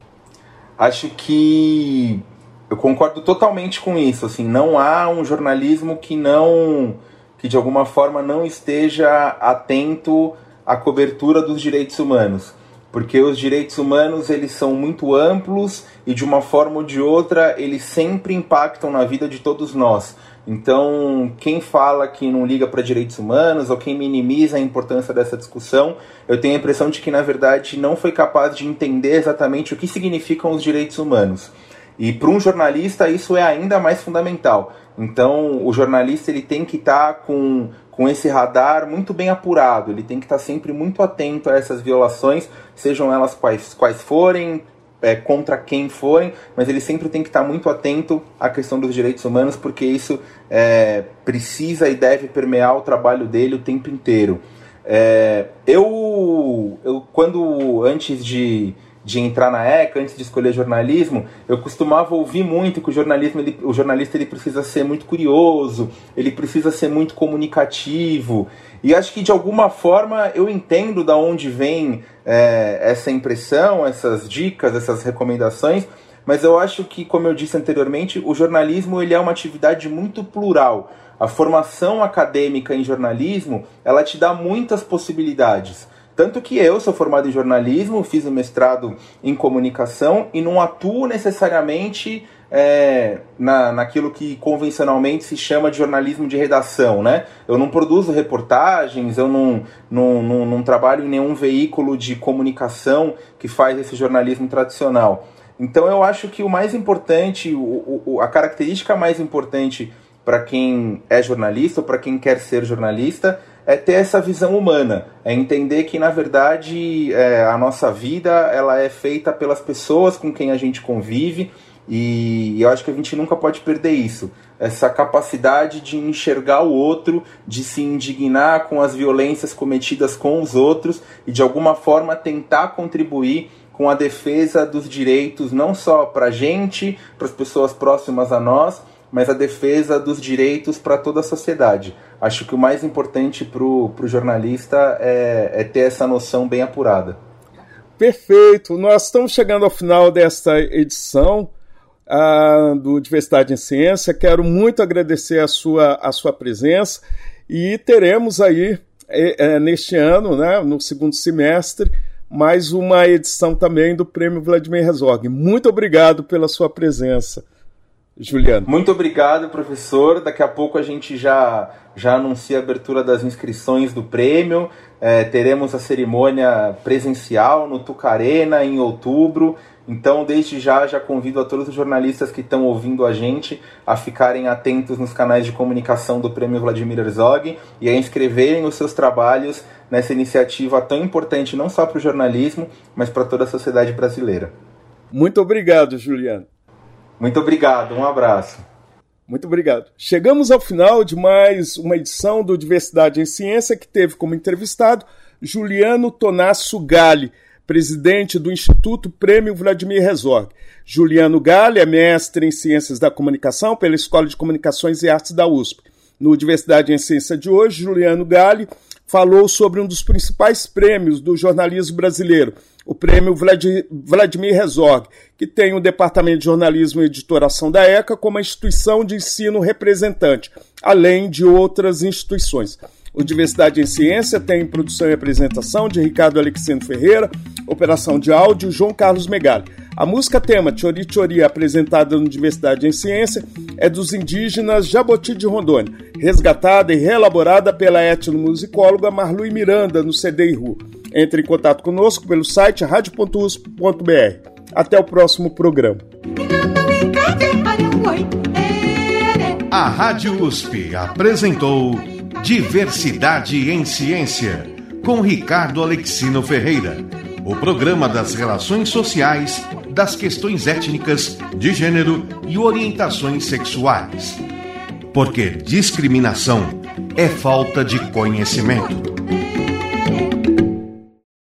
Acho que eu concordo totalmente com isso. Assim, não há um jornalismo que não, que de alguma forma não esteja atento a cobertura dos direitos humanos, porque os direitos humanos eles são muito amplos e de uma forma ou de outra eles sempre impactam na vida de todos nós. Então, quem fala que não liga para direitos humanos ou quem minimiza a importância dessa discussão, eu tenho a impressão de que na verdade não foi capaz de entender exatamente o que significam os direitos humanos. E para um jornalista isso é ainda mais fundamental. Então, o jornalista ele tem que estar tá com com esse radar muito bem apurado. Ele tem que estar sempre muito atento a essas violações, sejam elas quais, quais forem, é, contra quem forem, mas ele sempre tem que estar muito atento à questão dos direitos humanos, porque isso é, precisa e deve permear o trabalho dele o tempo inteiro. É, eu, eu, quando antes de de entrar na ECA, antes de escolher jornalismo, eu costumava ouvir muito que o jornalismo, ele, o jornalista ele precisa ser muito curioso, ele precisa ser muito comunicativo. E acho que de alguma forma eu entendo da onde vem é, essa impressão, essas dicas, essas recomendações, mas eu acho que, como eu disse anteriormente, o jornalismo ele é uma atividade muito plural. A formação acadêmica em jornalismo ela te dá muitas possibilidades. Tanto que eu sou formado em jornalismo, fiz o um mestrado em comunicação e não atuo necessariamente é, na, naquilo que convencionalmente se chama de jornalismo de redação, né? Eu não produzo reportagens, eu não, não, não, não trabalho em nenhum veículo de comunicação que faz esse jornalismo tradicional. Então eu acho que o mais importante, o, o, a característica mais importante para quem é jornalista ou para quem quer ser jornalista é ter essa visão humana, é entender que na verdade é, a nossa vida ela é feita pelas pessoas com quem a gente convive e eu acho que a gente nunca pode perder isso. Essa capacidade de enxergar o outro, de se indignar com as violências cometidas com os outros e de alguma forma tentar contribuir com a defesa dos direitos não só para a gente, para as pessoas próximas a nós, mas a defesa dos direitos para toda a sociedade. Acho que o mais importante para o jornalista é, é ter essa noção bem apurada. Perfeito. Nós estamos chegando ao final desta edição uh, do Diversidade em Ciência. Quero muito agradecer a sua, a sua presença e teremos aí, é, é, neste ano, né, no segundo semestre, mais uma edição também do Prêmio Vladimir Herzog. Muito obrigado pela sua presença. Juliano. Muito obrigado, professor. Daqui a pouco a gente já, já anuncia a abertura das inscrições do prêmio. É, teremos a cerimônia presencial no Tucarena em outubro. Então, desde já, já convido a todos os jornalistas que estão ouvindo a gente a ficarem atentos nos canais de comunicação do Prêmio Vladimir Herzog e a inscreverem os seus trabalhos nessa iniciativa tão importante não só para o jornalismo, mas para toda a sociedade brasileira. Muito obrigado, Juliano. Muito obrigado, um abraço. Muito obrigado. Chegamos ao final de mais uma edição do Diversidade em Ciência, que teve como entrevistado Juliano Tonasso Gali, presidente do Instituto Prêmio Vladimir Herzog. Juliano Gali é mestre em Ciências da Comunicação pela Escola de Comunicações e Artes da USP. No Diversidade em Ciência de hoje, Juliano Gali falou sobre um dos principais prêmios do jornalismo brasileiro, o prêmio Vladimir Herzog, que tem o Departamento de Jornalismo e Editoração da ECA como instituição de ensino representante, além de outras instituições. O Diversidade em Ciência tem produção e apresentação de Ricardo Alexandre Ferreira, operação de áudio João Carlos Megali. A música tema Chori Chori, apresentada no Diversidade em Ciência, é dos indígenas Jaboti de Rondônia, resgatada e reelaborada pela etnomusicóloga Marlui Miranda no CD Ru. Entre em contato conosco pelo site radio.usp.br. Até o próximo programa. A Rádio USP apresentou Diversidade em Ciência, com Ricardo Alexino Ferreira. O programa das relações sociais, das questões étnicas, de gênero e orientações sexuais. Porque discriminação é falta de conhecimento.